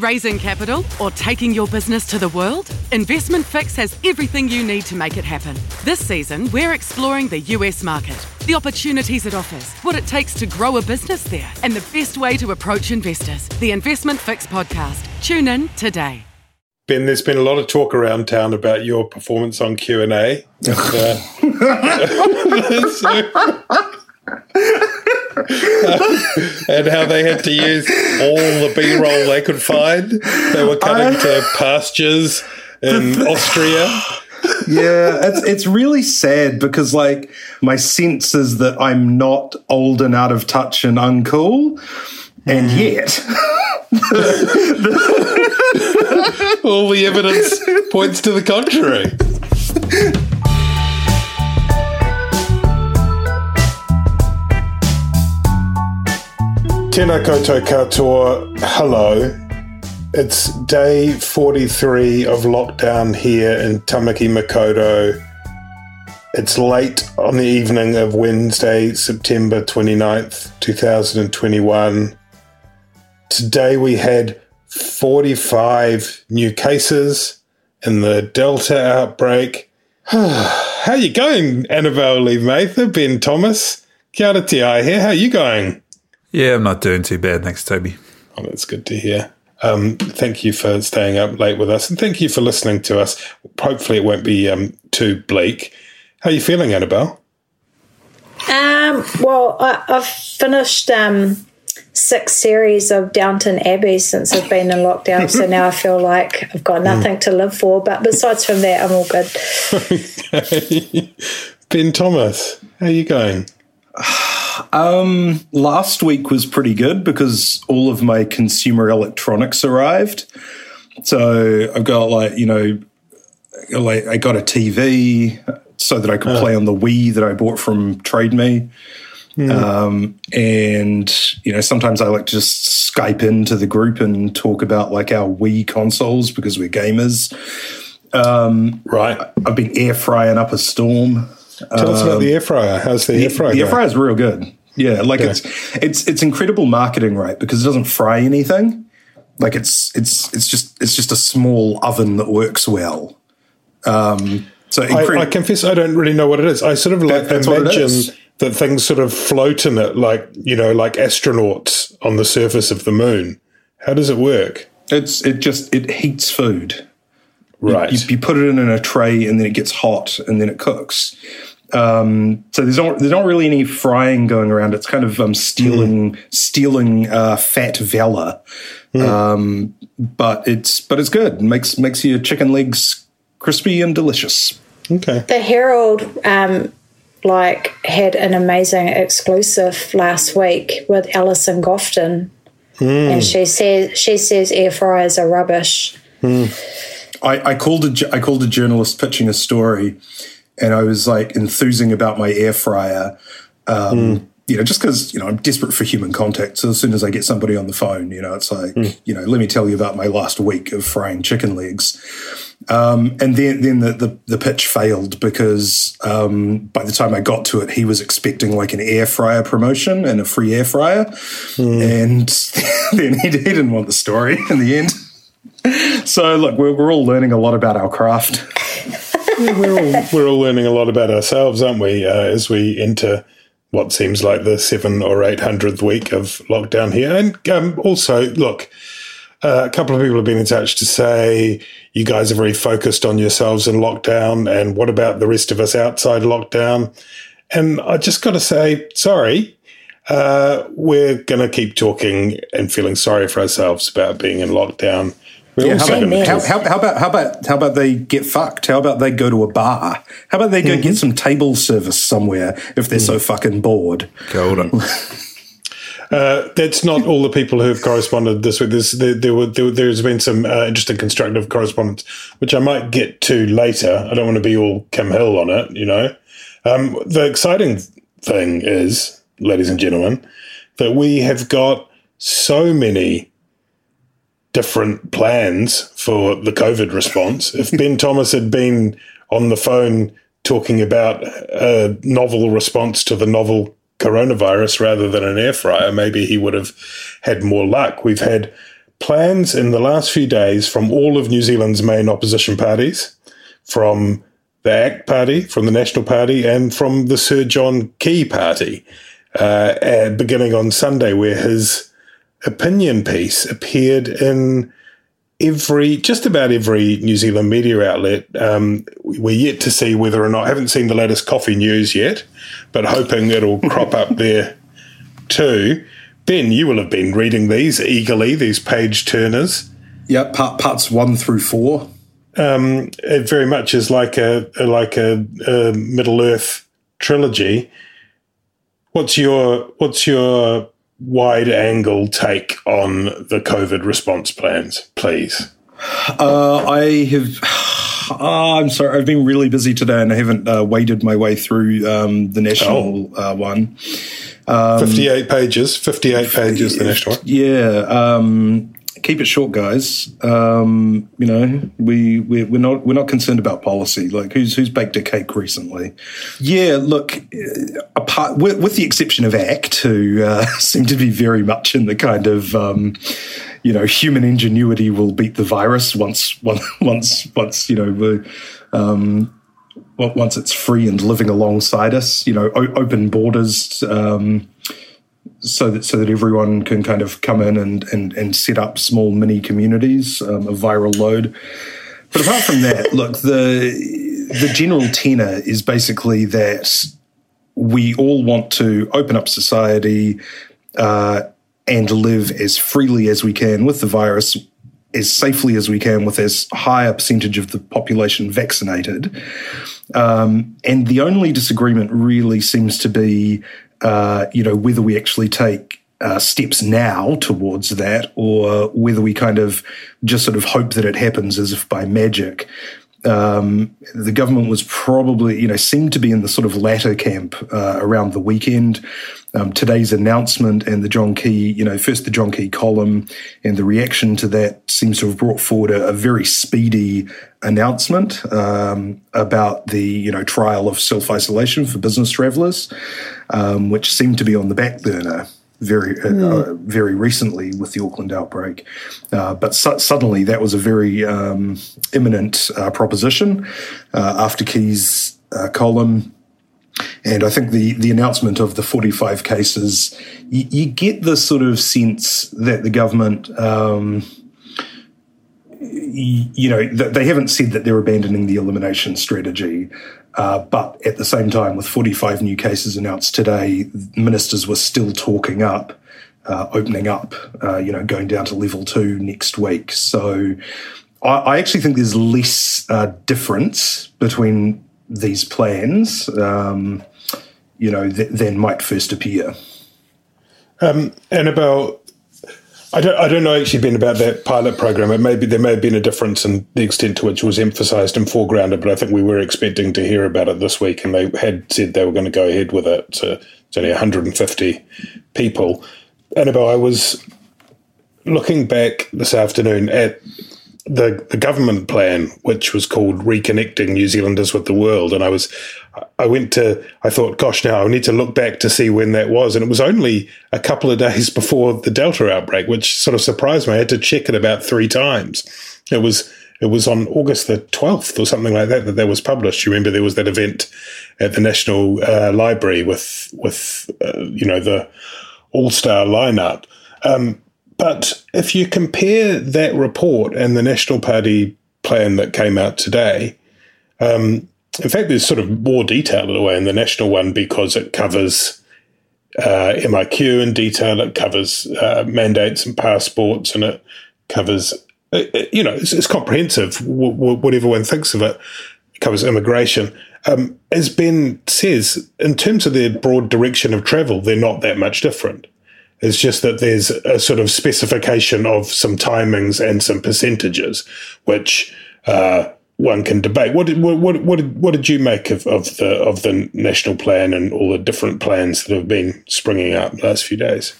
Raising capital or taking your business to the world? Investment Fix has everything you need to make it happen. This season, we're exploring the US market, the opportunities it offers, what it takes to grow a business there, and the best way to approach investors. The Investment Fix podcast. Tune in today. Ben, there's been a lot of talk around town about your performance on Q and A. Uh, And how they had to use all the B roll they could find. They were cutting I, to pastures in Austria. yeah, it's it's really sad because like my sense is that I'm not old and out of touch and uncool, and mm. yet. all the evidence points to the contrary. Tēnā koutou katoa, hello. It's day 43 of lockdown here in Tamaki Makaurau. It's late on the evening of Wednesday, September 29th, 2021. Today we had 45 new cases in the Delta outbreak. How you going, Annabelle Lee Mather, Ben Thomas? Kia ora te here. How you going? Yeah, I'm not doing too bad. Thanks, Toby. Oh, that's good to hear. Um, thank you for staying up late with us, and thank you for listening to us. Hopefully, it won't be um, too bleak. How are you feeling, Annabelle? Um, well, I, have finished um, six series of Downton Abbey since I've been in lockdown, so now I feel like I've got nothing mm. to live for. But besides from that, I'm all good. okay. Ben Thomas, how are you going? Um, last week was pretty good because all of my consumer electronics arrived. So I've got like you know, like I got a TV so that I could play on the Wii that I bought from Trade Me. Mm. Um, and you know, sometimes I like to just Skype into the group and talk about like our Wii consoles because we're gamers. Um, right. I've been air frying up a storm. Tell um, us about the um, air fryer. How's the, the air fryer? The air fryer is real good. Yeah, like it's it's it's incredible marketing, right? Because it doesn't fry anything. Like it's it's it's just it's just a small oven that works well. Um, so incre- I, I, confess I don't really know what it is. I sort of like that, imagine that things sort of float in it, like you know, like astronauts on the surface of the moon. How does it work? It's it just it heats food. Right. You, you, you, put it in, in a tray and then it gets hot and then it cooks. Um, so there's not there's not really any frying going around. It's kind of um, stealing mm. stealing uh, fat valor, mm. um, but it's but it's good. It makes makes your chicken legs crispy and delicious. Okay. The Herald um, like had an amazing exclusive last week with Allyson Gofton, mm. and she says she says air fryers are rubbish. Hmm. I, I called a I called a journalist pitching a story and I was like enthusing about my air fryer. Um, mm. You know, just because you know I'm desperate for human contact. So as soon as I get somebody on the phone, you know, it's like, mm. you know, let me tell you about my last week of frying chicken legs. Um, and then then the, the, the pitch failed because um, by the time I got to it, he was expecting like an air fryer promotion and a free air fryer, mm. and then he, he didn't want the story in the end. So look, we're, we're all learning a lot about our craft we're all we're all learning a lot about ourselves, aren't we? Uh, as we enter what seems like the seven or eight hundredth week of lockdown here, and um, also look. Uh, a couple of people have been in touch to say you guys are very focused on yourselves in lockdown, and what about the rest of us outside lockdown? And I just got to say, sorry, uh, we're going to keep talking and feeling sorry for ourselves about being in lockdown yeah, how, about, how, how, how, about how about how about they get fucked? How about they go to a bar? How about they go mm-hmm. get some table service somewhere if they're mm. so fucking bored? Hold on. Uh, that's not all the people who have corresponded this week. There's, there, there, were, there, has been some uh, interesting constructive correspondence, which I might get to later. I don't want to be all Kim Hill on it, you know. Um, the exciting thing is, ladies and gentlemen, that we have got so many different plans for the COVID response. if Ben Thomas had been on the phone talking about a novel response to the novel coronavirus rather than an air fryer, maybe he would have had more luck. We've had plans in the last few days from all of New Zealand's main opposition parties, from the ACT Party, from the National Party, and from the Sir John Key Party, uh, beginning on Sunday, where his opinion piece appeared in every, just about every New Zealand media outlet. Um, we're yet to see whether or not, I haven't seen the latest coffee news yet, but hoping it'll crop up there too. Ben, you will have been reading these eagerly, these page turners. Yeah, part, parts one through four. Um, it very much is like a, like a, a Middle Earth trilogy. What's your what's your wide angle take on the COVID response plans, please? Uh, I have. Oh, I'm sorry. I've been really busy today, and I haven't uh, waded my way through um, the national oh. uh, one. Um, Fifty-eight pages. Fifty-eight pages. The national one. Yeah. Um, keep it short, guys. Um, you know, we we're, we're, not we're not concerned about policy. Like who's who's baked a cake recently? Yeah, look, uh, apart with, the exception of ACT, who uh, seem to be very much in the kind of um, you know human ingenuity will beat the virus once once once once you know. Um, once it's free and living alongside us, you know, open borders, um, so that so that everyone can kind of come in and and, and set up small mini communities um, of viral load. But apart from that, look the the general tenor is basically that we all want to open up society uh, and live as freely as we can with the virus, as safely as we can with as high a percentage of the population vaccinated. Um, and the only disagreement really seems to be uh, you know, whether we actually take uh, steps now towards that or whether we kind of just sort of hope that it happens as if by magic. Um, the government was probably, you know, seemed to be in the sort of latter camp uh, around the weekend. Um, today's announcement and the John Key, you know, first the John Key column and the reaction to that seems to have brought forward a, a very speedy announcement um, about the, you know, trial of self isolation for business travellers, um, which seemed to be on the back burner very mm. uh, very recently with the Auckland outbreak. Uh, but su- suddenly that was a very um, imminent uh, proposition uh, after Key's uh, column. And I think the, the announcement of the 45 cases, you, you get the sort of sense that the government, um, you know, they haven't said that they're abandoning the elimination strategy. Uh, but at the same time, with 45 new cases announced today, ministers were still talking up uh, opening up, uh, you know, going down to level two next week. So I, I actually think there's less uh, difference between these plans, um, you know, th- than might first appear. Um, Annabelle, I don't, I don't know actually been about that pilot program. It may be, there may have been a difference in the extent to which it was emphasised and foregrounded, but I think we were expecting to hear about it this week, and they had said they were going to go ahead with it. So it's only 150 people. Annabelle, I was looking back this afternoon at the the government plan, which was called Reconnecting New Zealanders with the World, and I was I went to I thought, gosh, now I need to look back to see when that was, and it was only a couple of days before the Delta outbreak, which sort of surprised me. I had to check it about three times. It was it was on August the twelfth or something like that that that was published. You remember there was that event at the National uh, Library with with uh, you know the all star lineup. Um, but if you compare that report and the National Party plan that came out today, um, in fact, there's sort of more detail in a way in the national one because it covers uh, MIQ in detail, it covers uh, mandates and passports, and it covers, uh, uh, you know, it's, it's comprehensive, w- w- whatever one thinks of it. It covers immigration. Um, as Ben says, in terms of their broad direction of travel, they're not that much different. It's just that there's a sort of specification of some timings and some percentages, which uh, one can debate. What did what what what did, what did you make of, of the of the national plan and all the different plans that have been springing up the last few days?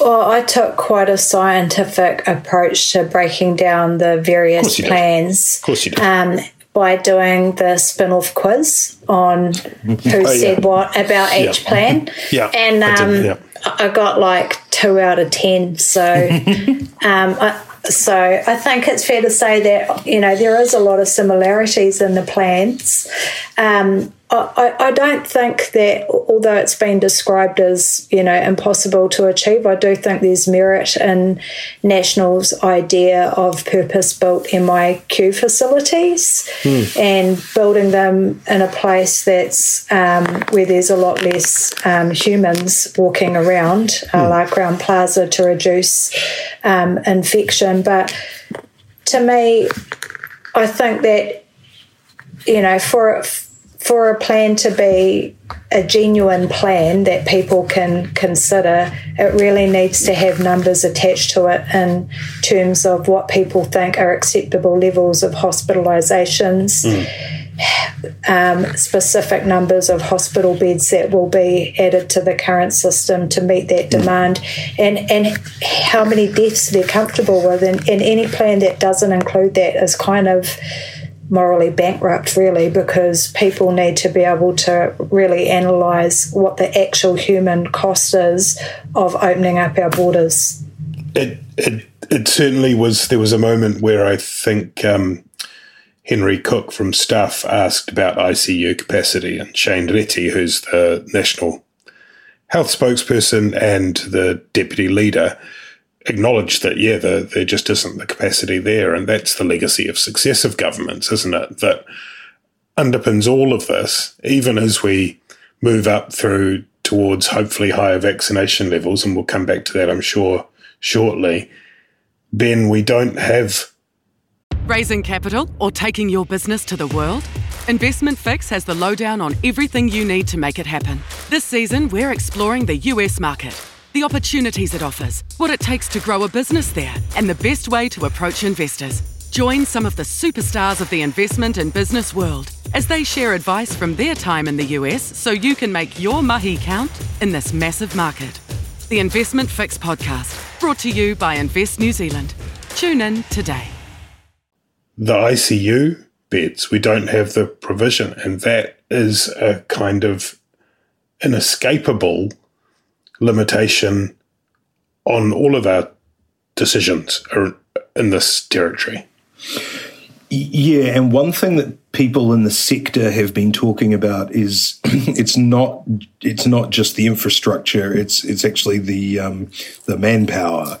Well, I took quite a scientific approach to breaking down the various Of plans. Of course you did. Um, by doing the spin off quiz on who Oh, said yeah. what about each Yeah. plan. Yeah, And did, um, yeah. I got like two out of 10. So, um, I, so I think it's fair to say that, you know, there is a lot of similarities in the plans. Um, I, I don't think that, although it's been described as you know impossible to achieve, I do think there's merit in National's idea of purpose-built MIQ facilities and building them in a place that's um, where there's a lot less um, humans walking around, uh, like Crowne Plaza, to reduce um, infection. But to me, I think that you know for for a plan to be a genuine plan that people can consider, it really needs to have numbers attached to it in terms of what people think are acceptable levels of hospitalisations. Um, specific numbers of hospital beds that will be added to the current system to meet that demand, and and how many deaths they're comfortable with, and, and any plan that doesn't include that is kind of morally bankrupt, really, because people need to be able to really analyse what the actual human cost is of opening up our borders. It it it certainly was. There was a moment where I think um, Henry Cook from Stuff asked about ICU capacity, and Shane Reti, who's the national health spokesperson and the deputy leader, acknowledged that yeah, the, there just isn't the capacity there, and that's the legacy of successive governments, isn't it? That underpins all of this, even as we move up through towards hopefully higher vaccination levels, and we'll come back to that, I'm sure, shortly. Ben, we don't have Raising capital or taking your business to the world? Investment Fix has the lowdown on everything you need to make it happen. This season, we're exploring the US market, the opportunities it offers, what it takes to grow a business there, and the best way to approach investors. Join some of the superstars of the investment and business world as they share advice from their time in the US so you can make your mahi count in this massive market. The Investment Fix podcast, brought to you by Invest New Zealand. Tune in today. the ICU beds. We don't have the provision, and that is a kind of inescapable limitation on all of our decisions in this territory. Yeah, and one thing that people in the sector have been talking about is it's not it's not just the infrastructure; it's it's actually the um, the manpower.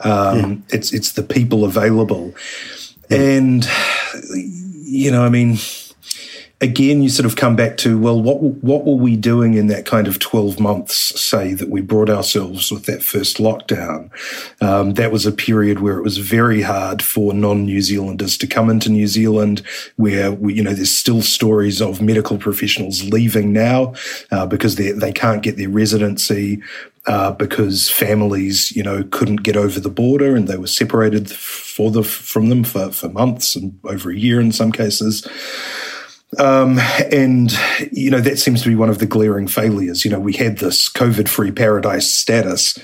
Um, It's it's the people available, and you know, I mean, again, you sort of come back to well, what what were we doing in that kind of twelve months? Say that we brought ourselves with that first lockdown. Um, that was a period where it was very hard for non-New Zealanders to come into New Zealand. Where we, you know, there's still stories of medical professionals leaving now uh, because they they can't get their residency. Uh, because families, you know, couldn't get over the border and they were separated for the from them for, for months and over a year in some cases. Um, and, you know, that seems to be one of the glaring failures. You know, we had this COVID free paradise status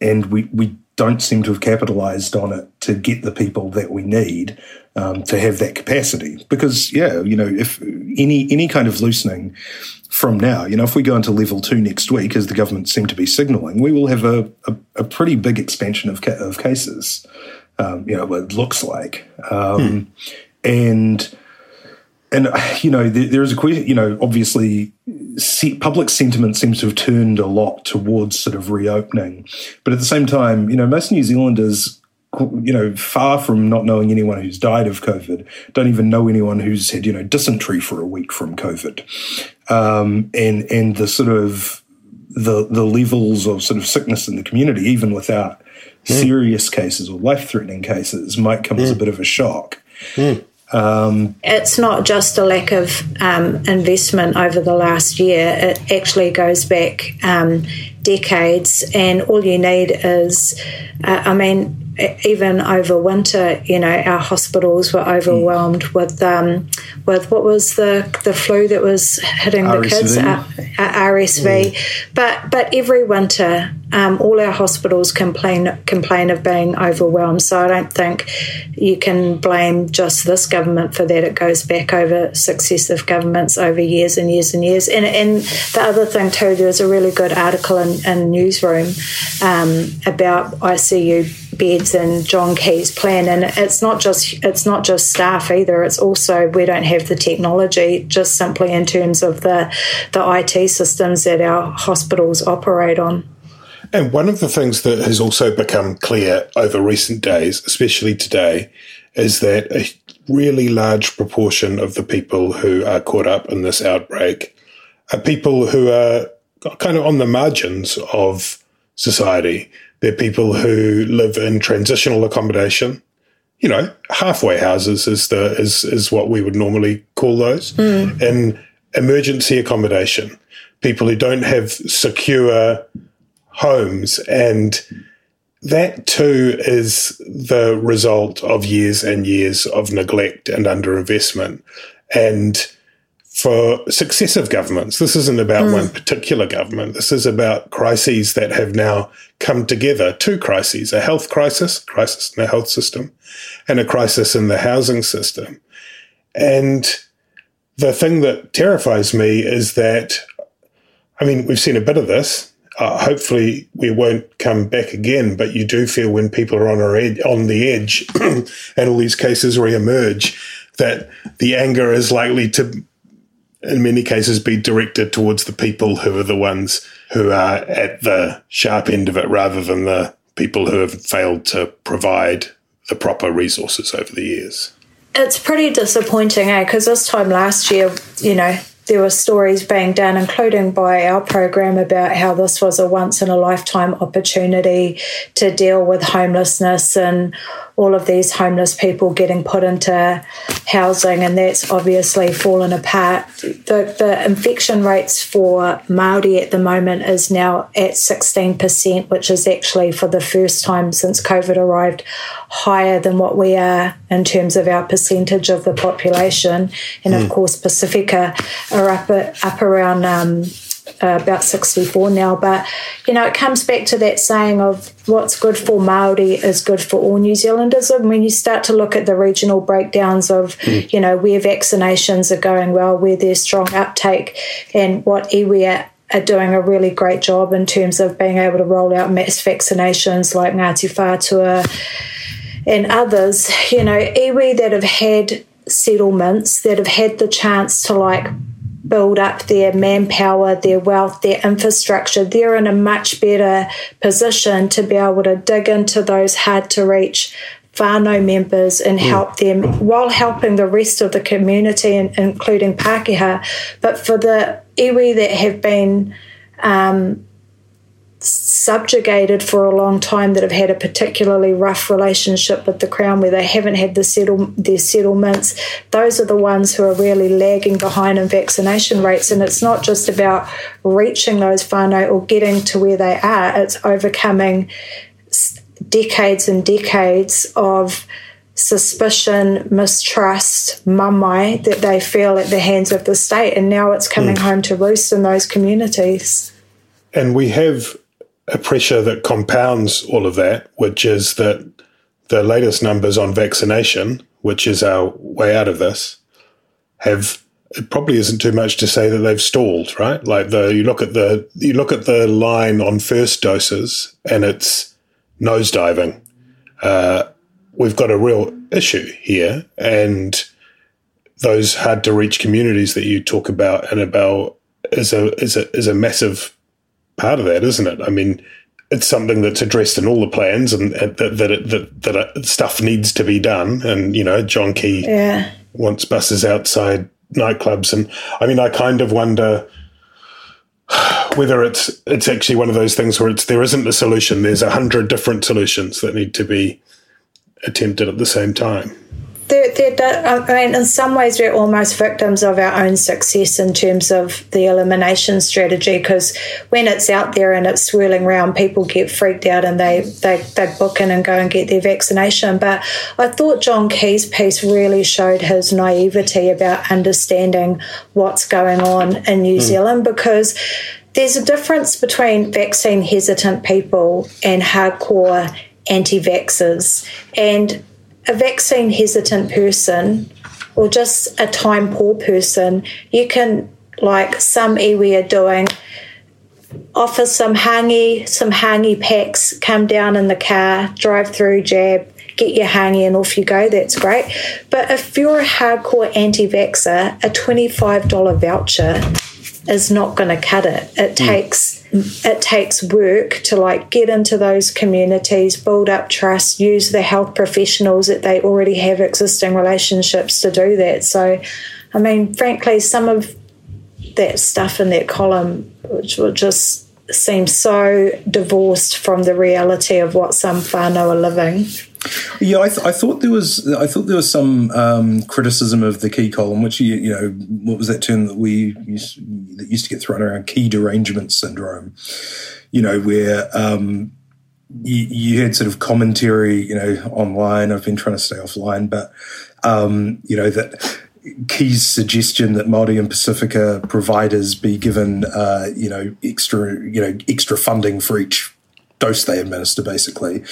and we, we don't seem to have capitalized on it to get the people that we need um, to have that capacity. Because, yeah, you know, if any, any kind of loosening from now, you know, if we go into level two next week, as the government seem to be signaling, we will have a, a, a pretty big expansion of, ca- of cases. Um, you know, it looks like. Um, And, and you know there, there is a question you know obviously se- public sentiment seems to have turned a lot towards sort of reopening. But at the same time you know most new zealanders you know far from not knowing anyone who's died of covid don't even know anyone who's had you know dysentery for a week from covid. Um, and and the sort of the the levels of sort of sickness in the community even without hmm. serious cases or life threatening cases might come as a hmm. bit of a shock hmm. It's not just a lack of um, investment over the last year. It actually goes back um, decades, and all you need is, uh, I mean, even over winter, you know, our hospitals were overwhelmed mm. with um, with what was the the flu that was hitting RSV. the kids, uh, uh, RSV. Mm. But but every winter, um, all our hospitals complain complain of being overwhelmed. So I don't think you can blame just this government for that. It goes back over successive governments over years and years and years. And and the other thing too, there was a really good article in, in Newsroom um, about ICU beds and John Key's plan. And it's not just it's not just staff either. It's also we don't have the technology, just simply in terms of the the IT systems that our hospitals operate on. And one of the things that has also become clear over recent days, especially today, is that a really large proportion of the people who are caught up in this outbreak are people who are kind of on the margins of society. They're people who live in transitional accommodation. You know, halfway houses is the is is what we would normally call those. Mm. In emergency accommodation, people who don't have secure homes and that too is the result of years and years of neglect and underinvestment. And for successive governments. This isn't about mm. one particular government. This is about crises that have now come together. Two crises, a health crisis, crisis in the health system, and a crisis in the housing system. And the thing that terrifies me is that, I mean, we've seen a bit of this. Uh, hopefully we won't come back again, but you do feel when people are on, ed- on the edge and all these cases re-emerge that the anger is likely to in many cases be directed towards the people who are the ones who are at the sharp end of it rather than the people who have failed to provide the proper resources over the years. It's pretty disappointing, eh? Because this time last year, you know, there were stories being done, including by our program, about how this was a once in a lifetime opportunity to deal with homelessness and all of these homeless people getting put into housing, and that's obviously fallen apart. The, the infection rates for Maori at the moment is now at 16%, which is actually for the first time since COVID arrived higher than what we are in terms of our percentage of the population. And mm. of hmm. course, Pacifica are up, up around. Um, uh, about 64 now. But, you know, it comes back to that saying of what's good for Māori is good for all New Zealanders. And when you start to look at the regional breakdowns of, mm. you know, where vaccinations are going well, where there's strong uptake, and what iwi are, are doing a really great job in terms of being able to roll out mass vaccinations like Ngāti Whātua and others, you know, iwi that have had settlements that have had the chance to like build up their manpower, their wealth, their infrastructure, they're in a much better position to be able to dig into those hard to reach whānau members and hmm. help them while helping the rest of the community, including Pākehā. But for the iwi that have been um, subjugated for a long time that have had a particularly rough relationship with the crown where they haven't had the settle their settlements those are the ones who are really lagging behind in vaccination rates and it's not just about reaching those whānau or getting to where they are it's overcoming decades and decades of suspicion, mistrust, mamae that they feel at the hands of the state. And now it's coming mm. home to roost in those communities. And we have a pressure that compounds all of that, which is that the latest numbers on vaccination, which is our way out of this, have it probably isn't too much to say that they've stalled, right? Like the you look at the you look at the line on first doses and it's nosediving. Uh, we've got a real issue here, and those hard to reach communities that you talk about, Annabelle, is a is a is a massive part of that, isn't it? I mean, it's something that's addressed in all the plans, and, and that that, it, that that uh, stuff needs to be done. And you know, John Key yeah. wants buses outside nightclubs, and I mean, I kind of wonder whether it's it's actually one of those things where it's there isn't a solution. There's a hundred different solutions that need to be attempted at the same time they're, they're, I mean, in some ways, we're almost victims of our own success in terms of the elimination strategy. Because when it's out there and it's swirling around, people get freaked out and they, they, they book in and go and get their vaccination. But I thought John Key's piece really showed his naivety about understanding what's going on in New mm. Zealand because there's a difference between vaccine hesitant people and hardcore anti vaxxers. And a vaccine hesitant person or just a time poor person, you can, like some iwi are doing, offer some hangi, some hangi packs, come down in the car, drive through, jab, get your hangi and off you go. That's great. But if you're a hardcore anti vaxxer, a $25 voucher is not going to cut it. It mm. takes it takes work to like get into those communities, build up trust, use the health professionals that they already have existing relationships to do that. So, I mean, frankly, some of that stuff in that column, which will just seem so divorced from the reality of what some whānau are living. Yeah, I, th- I, thought there was I thought there was some um, criticism of the key column, which you, you know what was that term that we used, that used to get thrown around key derangement syndrome. You know where um, you, you, had sort of commentary, you know, online. I've been trying to stay offline, but um, you know that Key's suggestion that Māori and Pacifica providers be given, uh, you know, extra, you know, extra funding for each dose they administer, basically.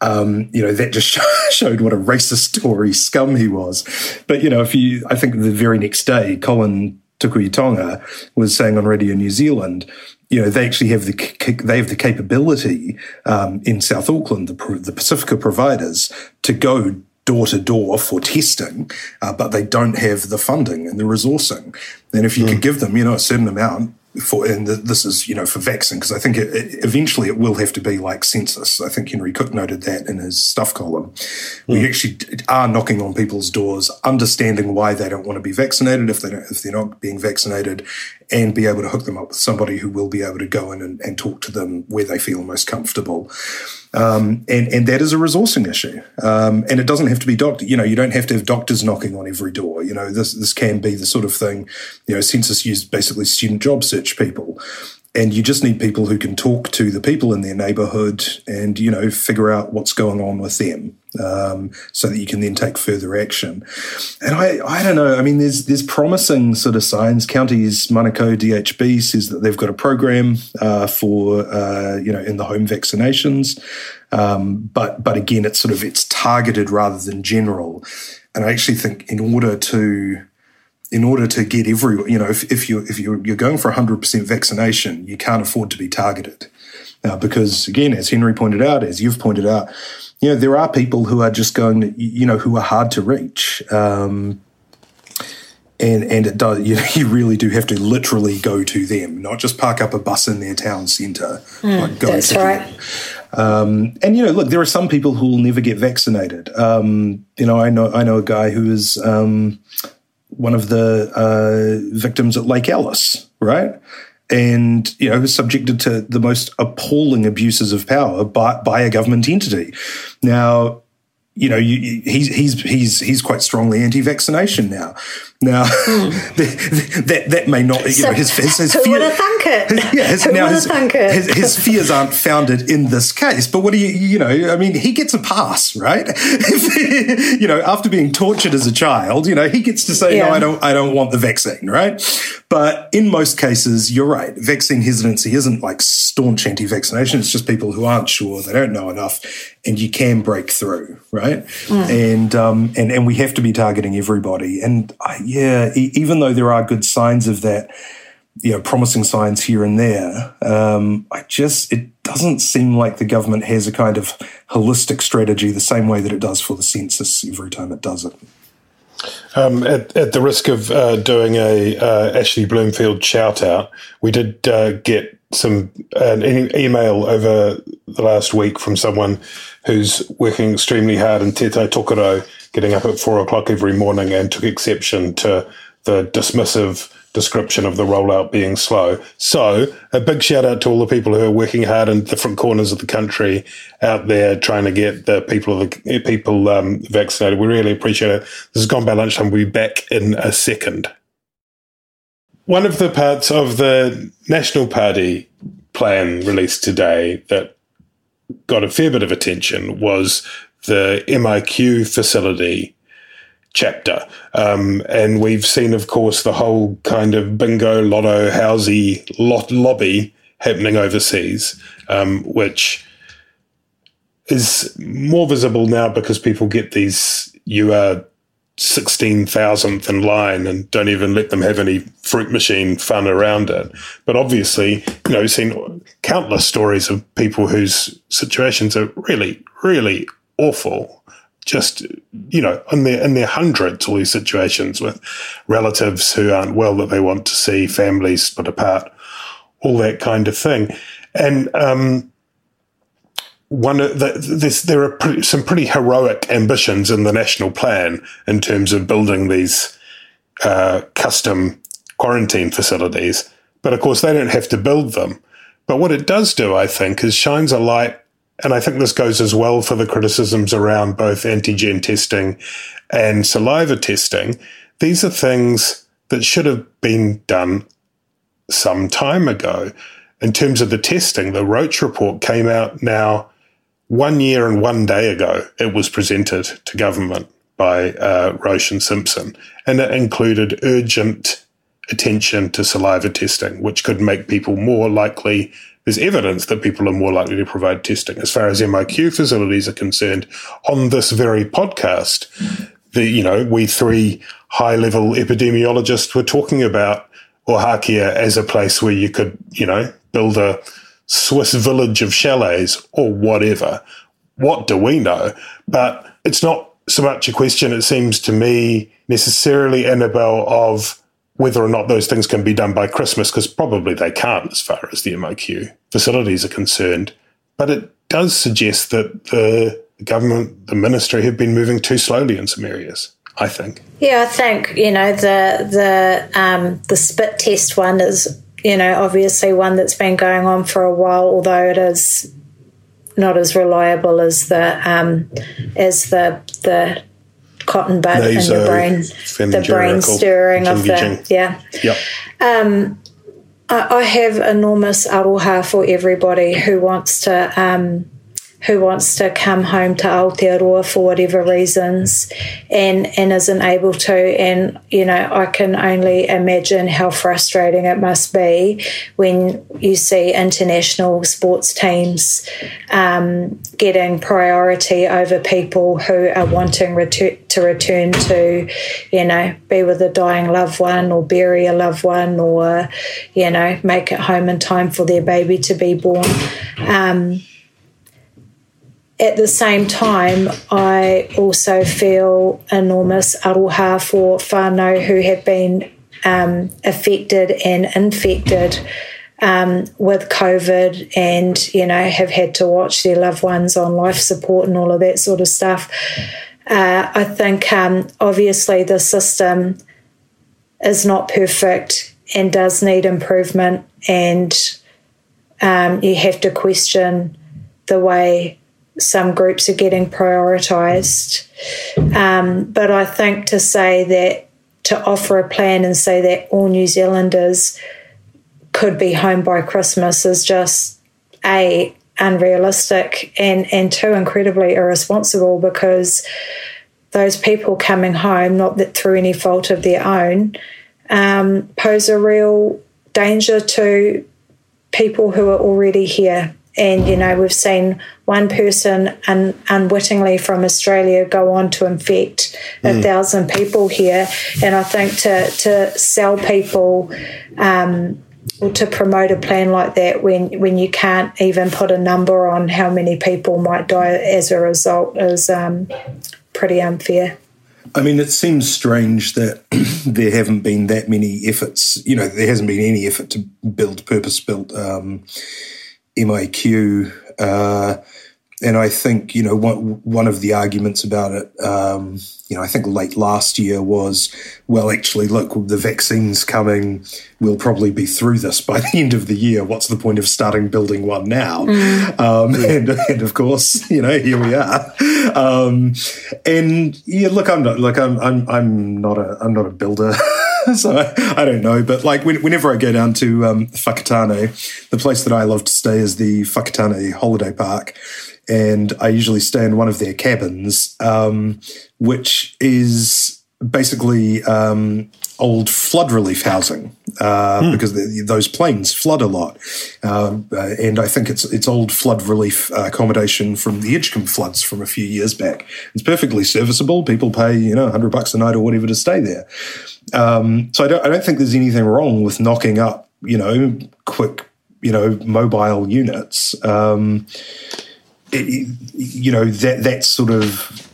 Um, you know, that just showed what a racist Tory scum he was. But, you know, if you, I think the very next day, Colin Tukuitonga was saying on Radio New Zealand, you know, they actually have the they have the capability um, in South Auckland, the, the Pacifica providers, to go door to door for testing, uh, but they don't have the funding and the resourcing. And if you mm. could give them, you know, a certain amount, for and this is you know for vaccine because I think it, it, eventually it will have to be like census. I think Henry Cook noted that in his stuff column. Mm. We actually are knocking on people's doors, understanding why they don't want to be vaccinated if they don't, if they're not being vaccinated, and be able to hook them up with somebody who will be able to go in and, and talk to them where they feel most comfortable. Um, and and that is a resourcing issue. Um, and it doesn't have to be doctor. You know, you don't have to have doctors knocking on every door. You know, this this can be the sort of thing. You know, census used basically student job search people and you just need people who can talk to the people in their neighborhood and you know figure out what's going on with them um, so that you can then take further action. And i i don't know i mean there's there's promising sort of signs. Counties Manukau dhb says that they've got a program uh, for uh, you know in the home vaccinations. Um, but but again it's sort of it's targeted rather than general. And i actually think in order to in order to get every, you know, if, if you if you're, you're going for 100% vaccination, you can't afford to be targeted. Uh, because again, as Henry pointed out, as you've pointed out, you know, there are people who are just going, you know, who are hard to reach. Um, and and it does you, know, you really do have to literally go to them, not just park up a bus in their town centre. Mm, like that's right. Um, and you know, look, there are some people who will never get vaccinated. Um, you know, I know I know a guy who is um, one of the uh, victims at Lake Alice, right? And you know, subjected to the most appalling abuses of power by, by a government entity. Now, you know, you, he's he's he's he's quite strongly anti-vaccination now. Now, mm. that that may not, you so, know, his, his, his who fear, would have thunk it? His, yeah, his, now his, his, his, fears aren't founded in this case. But what do you, you know, I mean, he gets a pass, right? You know, after being tortured as a child, you know, he gets to say, yeah. no, I don't, I don't want the vaccine, right? But in most cases, you're right. Vaccine hesitancy isn't like staunch anti-vaccination. It's just people who aren't sure, they don't know enough, and you can break through, right? Mm. And um, and and we have to be targeting everybody. And I, yeah, e- even though there are good signs of that, you know, promising signs here and there, um, I just it doesn't seem like the government has a kind of holistic strategy the same way that it does for the census every time it does it. Um, at, at, the risk of uh, doing a uh, Ashley Bloomfield shout out, we did uh, get some an email over the last week from someone who's working extremely hard in Te Tokoro, getting up at four o'clock every morning, and took exception to the dismissive description of the rollout being slow. So, a big shout out to all the people who are working hard in different corners of the country out there trying to get the people the people um, vaccinated. We really appreciate it. This has gone by lunchtime. We'll be back in a second. One of the parts of the National Party plan released today that got a fair bit of attention was the MIQ facility chapter. Um, and we've seen, of course, the whole kind of bingo, lotto, housey lot lobby happening overseas, um, which is more visible now because people get these, you are 16,000th in line and don't even let them have any fruit machine fun around it. But obviously, you know, we've seen countless stories of people whose situations are really, really awful. Just, you know, in their, in their hundreds, all these situations with relatives who aren't well that they want to see, families split apart, all that kind of thing. And, um, one of the, this, there are some pretty heroic ambitions in the national plan in terms of building these uh, custom quarantine facilities. But of course, they don't have to build them. But what it does do, I think, is shines a light, and I think this goes as well for the criticisms around both antigen testing and saliva testing. These are things that should have been done some time ago. In terms of the testing, the Roche report came out now one year and one day ago, it was presented to government by uh, Roche and Simpson, and it included urgent attention to saliva testing, which could make people more likely. There's evidence that people are more likely to provide testing. As far as MIQ facilities are concerned, on this very podcast, the you know we three high level epidemiologists were talking about Ohakea as a place where you could you know build a Swiss village of chalets or whatever. What do we know? But it's not so much a question, it seems to me, necessarily, Annabelle, of whether or not those things can be done by Christmas, because probably they can't as far as the MIQ facilities are concerned. But it does suggest that the government, the ministry, have been moving too slowly in some areas. I think. Yeah, I think you know the the um, the spit test one is you know, obviously one that's been going on for a while, although it is not as reliable as the um, as the the cotton bud and the brain, the brain stirring of the yeah. Yep. Um, I, I, have enormous aroha for everybody who wants to um, who wants to come home to Aotearoa for whatever reasons and, and isn't able to. And, you know, I can only imagine how frustrating it must be when you see international sports teams um, getting priority over people who are wanting retur- to return to, you know, be with a dying loved one or bury a loved one or, you know, make it home in time for their baby to be born. Um, at the same time, I also feel enormous aroha for whānau who have been um, affected and infected um, with COVID and, you know, have had to watch their loved ones on life support and all of that sort of stuff. Uh, I think um, obviously the system is not perfect and does need improvement, and um, you have to question the way some groups are getting prioritised. Um, but I think to say that to offer a plan and say that all New Zealanders could be home by Christmas is just a unrealistic and and two incredibly irresponsible because those people coming home, not that through any fault of their own, um, pose a real danger to people who are already here and, you know, we've seen one person un- unwittingly from Australia go on to infect a mm. thousand people here. And I think to, to sell people, um, or to promote a plan like that when, when you can't even put a number on how many people might die as a result is um, pretty unfair. I mean, it seems strange that there haven't been that many efforts. You know, there hasn't been any effort to build purpose built um, MIQ. Uh, and I think you know one one of the arguments about it, um, you know, I think late last year was, well, actually, look, the vaccine's coming. We'll probably be through this by the end of the year. What's the point of starting building one now? Mm. Um, and, and of course, you know, here we are. Um, and yeah, look, I'm not like I'm I'm I'm not a I'm not a builder. so I, I, don't know, but like when, whenever I go down to um, Whakatane, the place that I love to stay is the Whakatane Holiday Park, and I usually stay in one of their cabins, um, which is basically um, old flood relief housing uh, hmm. because the, those plains flood a lot, uh, and I think it's it's old flood relief uh, accommodation from the Edgecumbe floods from a few years back. It's perfectly serviceable. People pay you know hundred bucks a night or whatever to stay there. Um, so I don't I don't think there's anything wrong with knocking up you know quick you know mobile units. Um, it, you know that that sort of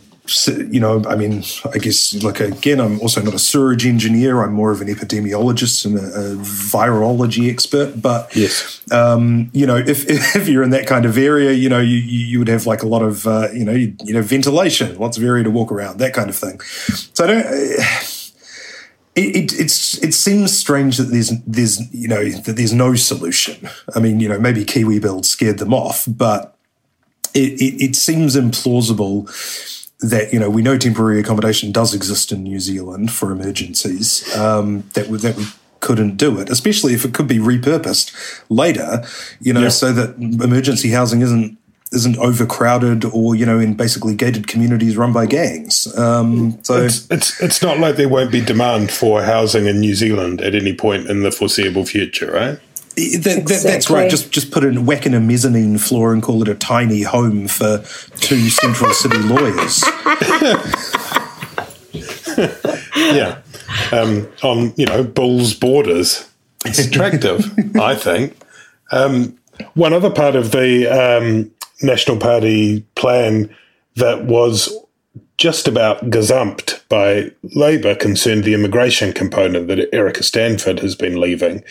you know, I mean, I guess, like, again, I'm also not a sewage engineer. I'm more of an epidemiologist and a, a virology expert. But, yes. um, you know, if, if you're in that kind of area, you know, you, you would have like a lot of, uh, you know, you, you know, ventilation, lots of area to walk around, that kind of thing. So I don't. It, it, it's it seems strange that there's there's you know that there's no solution. I mean, you know, maybe Kiwi Build scared them off, but it, it, it seems implausible that you know we know temporary accommodation does exist in New Zealand for emergencies um, that we, that we couldn't do it, especially if it could be repurposed later, you know, yeah. so that emergency housing isn't isn't overcrowded or you know in basically gated communities run by gangs. Um, so it's, it's it's not like there won't be demand for housing in New Zealand at any point in the foreseeable future, right? That, that, That's right. Just just put in whack in a mezzanine floor and call it a tiny home for two Central City lawyers. yeah, um, on you know Bulls borders. It's attractive, I think. Um, one other part of the um, National Party plan that was just about gazumped by Labour concerned the immigration component that Erica Stanford has been leaving.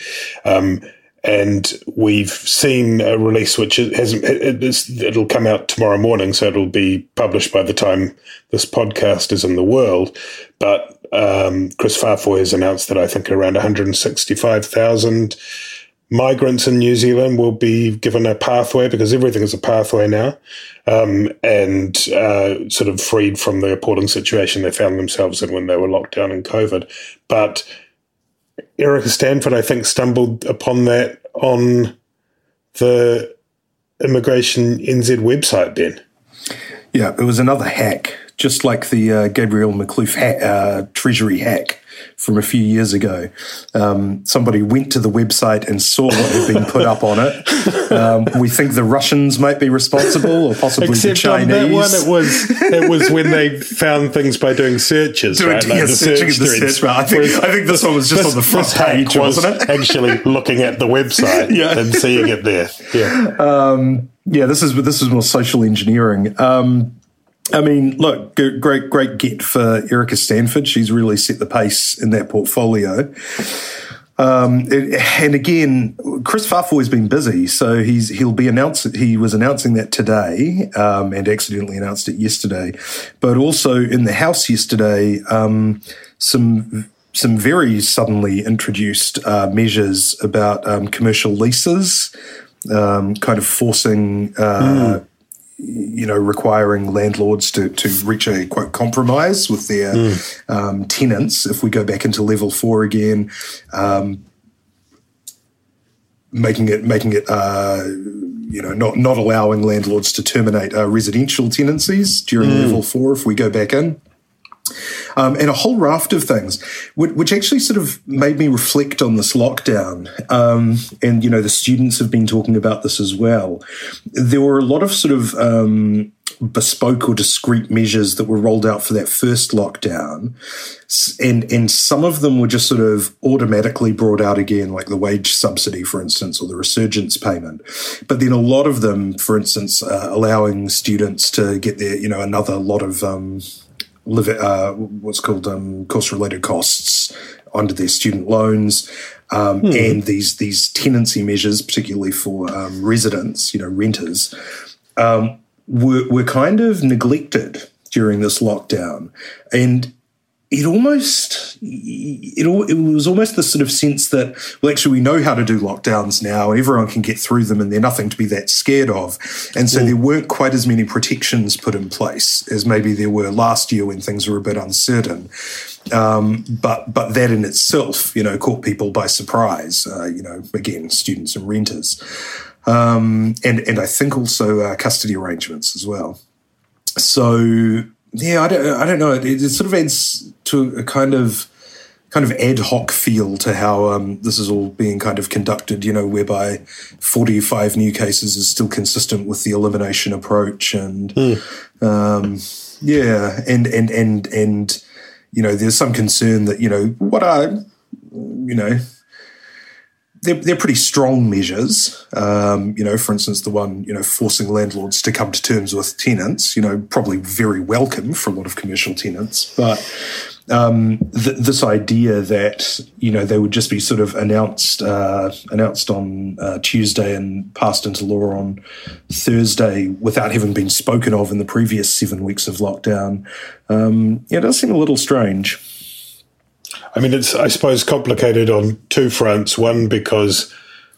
Um, and we've seen a release which hasn't. It, will come out tomorrow morning, so it'll be published by the time this podcast is in the world. But um, Chris Faafoi has announced that I think around 165,000 migrants in New Zealand will be given a pathway because everything is a pathway now, um, and uh, sort of freed from the appalling situation they found themselves in when they were locked down in COVID. But Erica Stanford, I think, stumbled upon that on the Immigration NZ website, Ben. Yeah, it was another hack, just like the uh, Gabriel Makhlouf ha- uh, Treasury hack from a few years ago. Um, somebody went to the website and saw what had been put up on it. Um, we think the Russians might be responsible, or possibly Except the Chinese. On that one, it was it was when they found things by doing searches, doing, right? Like yeah, the searching search the search bar. I think, I think this one was just this, on the front page, wasn't it? actually looking at the website yeah. and seeing it there. Yeah. Um, yeah, this is this is more social engineering. Um, I mean, look, great, great get for Erica Stanford. She's really set the pace in that portfolio. Um, and again, Chris Faafoi has been busy, so he's he'll be announced. He was announcing that today, um, and accidentally announced it yesterday. But also in the House yesterday, um, some some very suddenly introduced uh, measures about um, commercial leases, um, kind of forcing. Uh, mm you know, requiring landlords to, to reach a quote compromise with their mm. um, tenants. If we go back into level four again, um, making it making it uh, you know not not allowing landlords to terminate uh, residential tenancies during mm. level four if we go back in um, and a whole raft of things, which, actually sort of made me reflect on this lockdown. Um, and, you know, the students have been talking about this as well. There were a lot of sort of um, bespoke or discrete measures that were rolled out for that first lockdown. And, and some of them were just sort of automatically brought out again, like the wage subsidy, for instance, or the resurgence payment. But then a lot of them, for instance, uh, allowing students to get their, you know, another lot of, um, live, uh, what's called um, course related costs under their student loans. Um, hmm. And these these tenancy measures, particularly for um, residents, you know, renters, um, were, were kind of neglected during this lockdown. And it almost it, it was almost the sort of sense that well actually we know how to do lockdowns now. Everyone can get through them and they're nothing to be that scared of. And so mm. there weren't quite as many protections put in place as maybe there were last year when things were a bit uncertain. Um, but but that in itself you know caught people by surprise uh, you know again students and renters. Um, and and I think also uh, custody arrangements as well. So yeah, I don't, I don't know. It, it, sort of adds to a kind of kind of ad hoc feel to how um, this is all being kind of conducted. You know, whereby forty-five new cases is still consistent with the elimination approach, and mm. um, yeah, and and and and you know, there's some concern that you know what are you know they're, they're pretty strong measures. Um, you know, for instance, the one, you know, forcing landlords to come to terms with tenants, you know, probably very welcome for a lot of commercial tenants. But um, th- this idea that, you know, they would just be sort of announced, uh, announced on uh, Tuesday and passed into law on Thursday without having been spoken of in the previous seven weeks of lockdown, um, yeah, it does seem a little strange. I mean, it's, I suppose, complicated on two fronts. One, because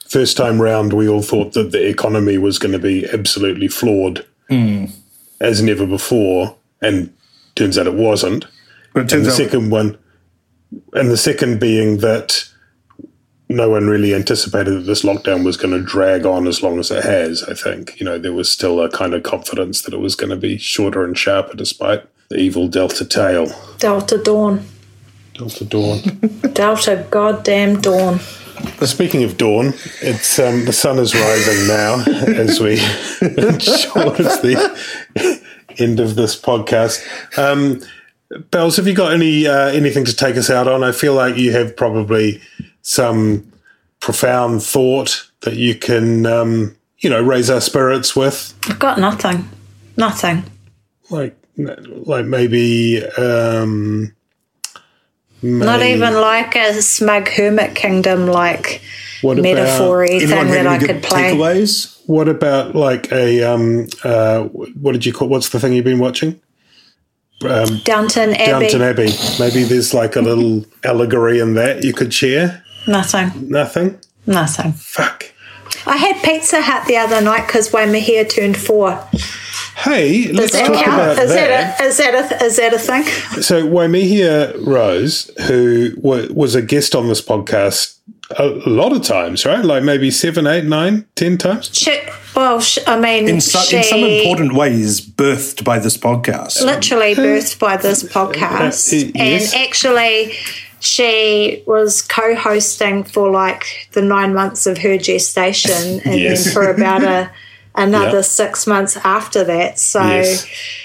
first time round, we all thought that the economy was going to be absolutely floored mm. as never before. And turns out it wasn't. But and the out- second one, and the second being that no one really anticipated that this lockdown was going to drag on as long as it has. I think you know there was still a kind of confidence that it was going to be shorter and sharper, despite the evil Delta tail. Delta dawn. Delta Dawn. Delta goddamn Dawn. Speaking of dawn, it's um, the sun is rising now as we towards the end of this podcast. Um, Bells, have you got any uh, anything to take us out on? I feel like you have probably some profound thought that you can, um, you know, raise our spirits with. I've got nothing, nothing. Like, like maybe um, not even like a smug hermit kingdom like metaphor thing that I could play. Takeaways? What about like a um uh what did you call what's the thing you've been watching? Um, Downton Abbey. Downton Abbey. Maybe there's like a little allegory in that you could share. Nothing. Nothing. Nothing. Fuck. I had Pizza Hut the other night because Waimahia turned four. Hey, let's talk count? about is that. That a, is, that a, is that a thing? So, Waimahia Rose, who w- was a guest on this podcast a lot of times, right? Like maybe seven, eight, nine, ten times. She, well, she, I mean, in, su- she, in, some important ways, birthed by this podcast. Literally birthed by this podcast, uh, uh, yes. and actually she was co-hosting for like the nine months of her gestation and yes. then for about a another yep. six months after that so yes.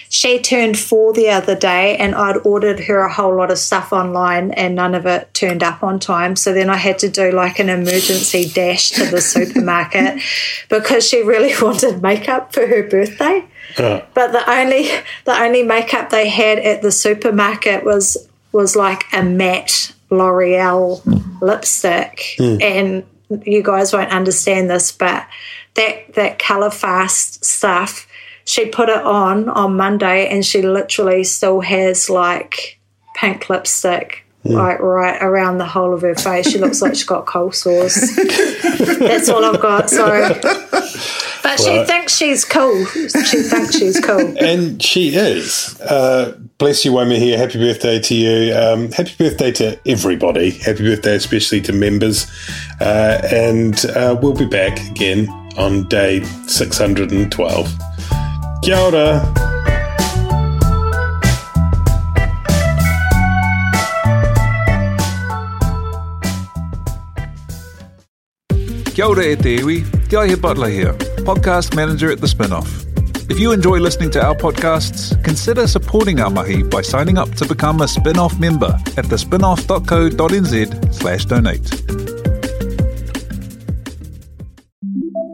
she turned four the other day and i'd ordered her a whole lot of stuff online and none of it turned up on time so then i had to do like an emergency dash to the supermarket because she really wanted makeup for her birthday uh. but the only the only makeup they had at the supermarket was was like a matte L'Oreal lipstick, mm. and you guys won't understand this, but that that color fast stuff, she put it on on Monday, and she literally still has like pink lipstick Mm. Like right around the whole of her face. She looks like she's got cold sores. That's all I've got. Sorry. But she thinks she's cool. She thinks she's cool. And she is. Uh, bless you, Waimahia. Happy birthday to you. Um, happy birthday to everybody. Happy birthday, especially to members. Uh, and uh, we'll be back again on day 612. Kia ora. Kia ora e te iwi, Te Aihe Butler here, podcast manager at The Spinoff. If you enjoy listening to our podcasts, consider supporting our mahi by signing up to become a Spinoff member at thespinoff.co.nz slash donate.